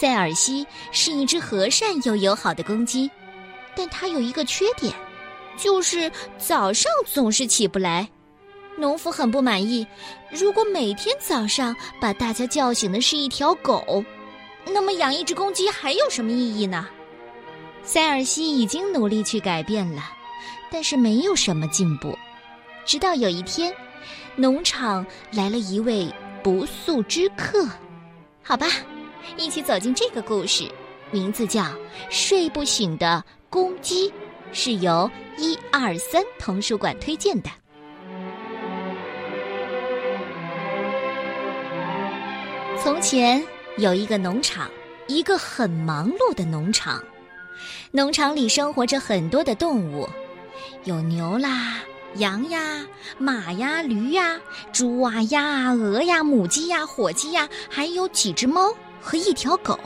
塞尔西是一只和善又友好的公鸡，但它有一个缺点，就是早上总是起不来。农夫很不满意。如果每天早上把大家叫醒的是一条狗，那么养一只公鸡还有什么意义呢？塞尔西已经努力去改变了，但是没有什么进步。直到有一天，农场来了一位不速之客。好吧，一起走进这个故事，名字叫《睡不醒的公鸡》，是由一二三童书馆推荐的。从前有一个农场，一个很忙碌的农场。农场里生活着很多的动物，有牛啦、羊呀、马呀、驴呀、猪啊、鸭啊、鹅呀、母鸡呀、火鸡呀，还有几只猫和一条狗。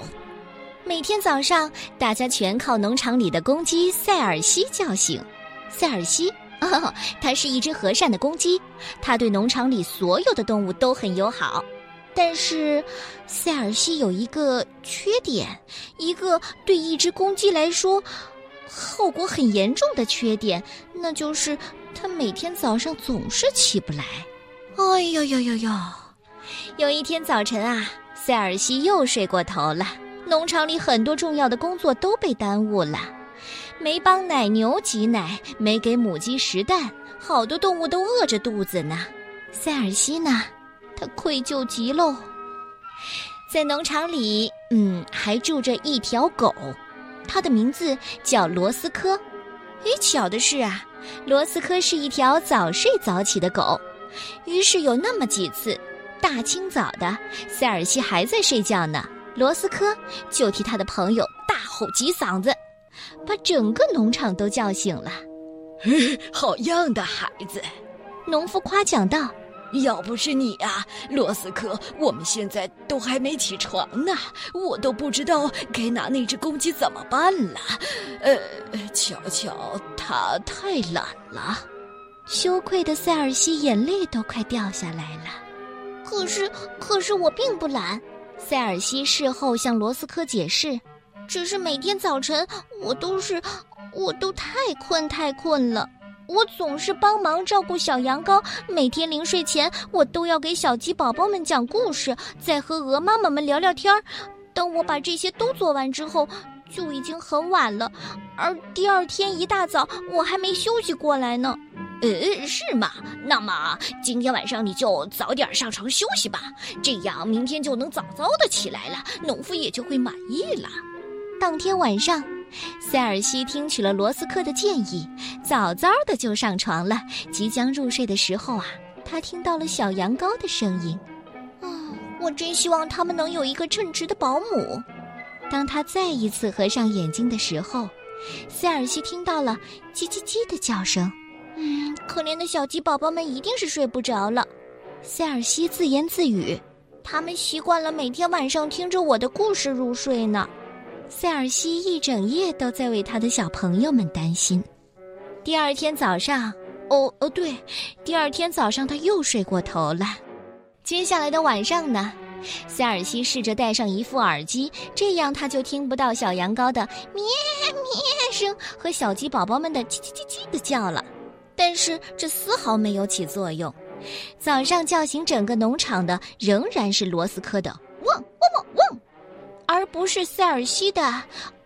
每天早上，大家全靠农场里的公鸡塞尔西叫醒。塞尔西，哦，它是一只和善的公鸡，它对农场里所有的动物都很友好。但是，塞尔西有一个缺点，一个对一只公鸡来说后果很严重的缺点，那就是它每天早上总是起不来。哎呦呦呦呦！有一天早晨啊，塞尔西又睡过头了。农场里很多重要的工作都被耽误了，没帮奶牛挤奶，没给母鸡食蛋，好多动物都饿着肚子呢。塞尔西呢？他愧疚极喽。在农场里，嗯，还住着一条狗，它的名字叫罗斯科。诶，巧的是啊，罗斯科是一条早睡早起的狗。于是有那么几次，大清早的，塞尔西还在睡觉呢，罗斯科就替他的朋友大吼几嗓子，把整个农场都叫醒了。好样的，孩子！农夫夸奖道。要不是你啊，罗斯科，我们现在都还没起床呢，我都不知道该拿那只公鸡怎么办了。呃，瞧瞧，它太懒了。羞愧的塞尔西眼泪都快掉下来了。可是，可是我并不懒。塞尔西事后向罗斯科解释，只是每天早晨我都是，我都太困太困了。我总是帮忙照顾小羊羔，每天临睡前我都要给小鸡宝宝们讲故事，再和鹅妈妈们聊聊天儿。等我把这些都做完之后，就已经很晚了，而第二天一大早我还没休息过来呢。呃，是吗？那么今天晚上你就早点上床休息吧，这样明天就能早早的起来了，农夫也就会满意了。当天晚上。塞尔西听取了罗斯科的建议，早早的就上床了。即将入睡的时候啊，他听到了小羊羔的声音。啊，我真希望他们能有一个称职的保姆。当他再一次合上眼睛的时候，塞尔西听到了叽叽叽的叫声。嗯，可怜的小鸡宝宝们一定是睡不着了。塞尔西自言自语：“他们习惯了每天晚上听着我的故事入睡呢。”塞尔西一整夜都在为他的小朋友们担心。第二天早上，哦哦，对，第二天早上他又睡过头了。接下来的晚上呢，塞尔西试着戴上一副耳机，这样他就听不到小羊羔的咩咩声和小鸡宝宝们的叽叽叽叽的叫了。但是这丝毫没有起作用。早上叫醒整个农场的仍然是罗斯科的汪汪汪汪。而不是塞尔西的，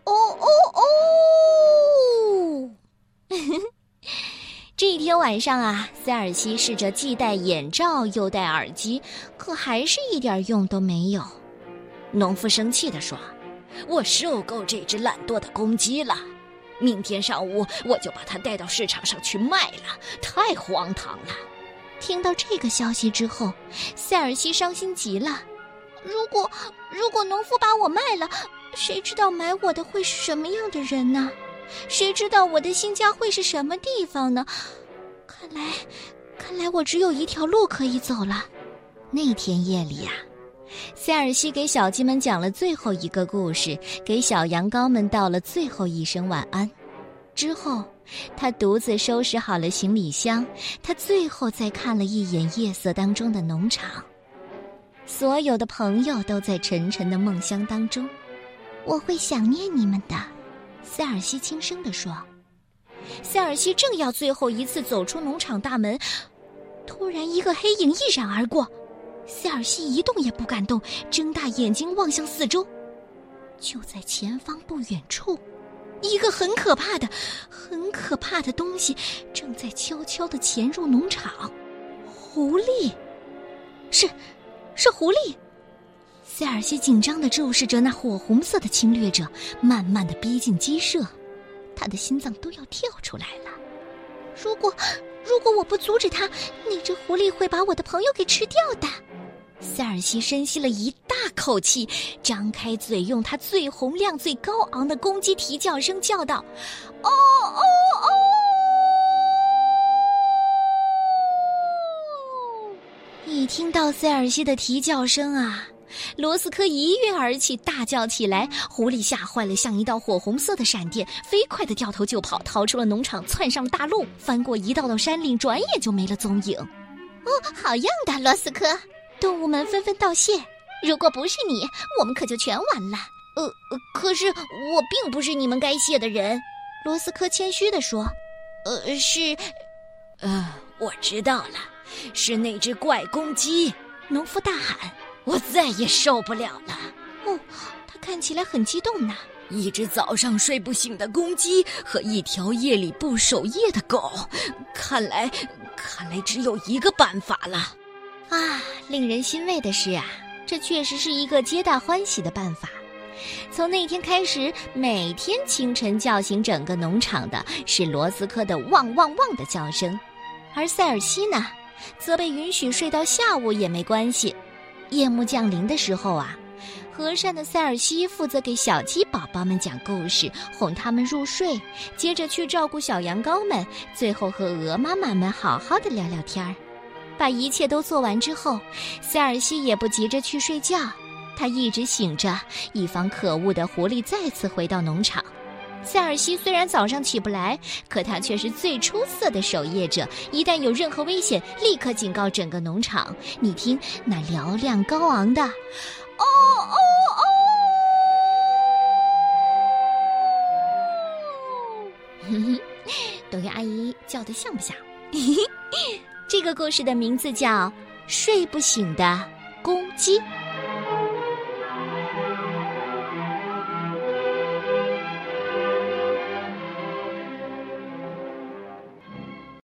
哦哦哦！这一天晚上啊，塞尔西试着既戴眼罩又戴耳机，可还是一点用都没有。农夫生气地说：“我受够这只懒惰的公鸡了，明天上午我就把它带到市场上去卖了。太荒唐了！”听到这个消息之后，塞尔西伤心极了。如果如果农夫把我卖了，谁知道买我的会是什么样的人呢？谁知道我的新家会是什么地方呢？看来，看来我只有一条路可以走了。那天夜里呀，塞尔西给小鸡们讲了最后一个故事，给小羊羔们道了最后一声晚安。之后，他独自收拾好了行李箱，他最后再看了一眼夜色当中的农场。所有的朋友都在沉沉的梦乡当中，我会想念你们的。”塞尔西轻声地说。塞尔西正要最后一次走出农场大门，突然一个黑影一闪而过。塞尔西一动也不敢动，睁大眼睛望向四周。就在前方不远处，一个很可怕的、很可怕的东西正在悄悄的潜入农场。狐狸，是，是狐狸。塞尔西紧张的注视着那火红色的侵略者，慢慢的逼近鸡舍，他的心脏都要跳出来了。如果，如果我不阻止他，那只狐狸会把我的朋友给吃掉的。塞尔西深吸了一大口气，张开嘴，用他最洪亮、最高昂的公鸡啼叫声叫道：“哦哦哦！”一听到塞尔西的啼叫声啊，罗斯科一跃而起，大叫起来。狐狸吓坏了，像一道火红色的闪电，飞快的掉头就跑，逃出了农场，窜上了大路，翻过一道道山岭，转眼就没了踪影。哦，好样的，罗斯科！动物们纷纷道谢。如果不是你，我们可就全完了。呃，呃可是我并不是你们该谢的人。罗斯科谦虚地说：“呃，是，呃，我知道了，是那只怪公鸡。”农夫大喊：“我再也受不了了！”哦，他看起来很激动呢。一只早上睡不醒的公鸡和一条夜里不守夜的狗，看来，看来只有一个办法了。啊，令人欣慰的是啊，这确实是一个皆大欢喜的办法。从那天开始，每天清晨叫醒整个农场的是罗斯科的汪汪汪的叫声，而塞尔西呢，则被允许睡到下午也没关系。夜幕降临的时候啊，和善的塞尔西负责给小鸡宝宝们讲故事，哄他们入睡，接着去照顾小羊羔们，最后和鹅妈妈们好好的聊聊天儿。把一切都做完之后，塞尔西也不急着去睡觉，他一直醒着，以防可恶的狐狸再次回到农场。塞尔西虽然早上起不来，可他却是最出色的守夜者，一旦有任何危险，立刻警告整个农场。你听那嘹亮高昂的“哦哦哦”，哼哼，董月阿姨叫的像不像？这个故事的名字叫《睡不醒的公鸡》。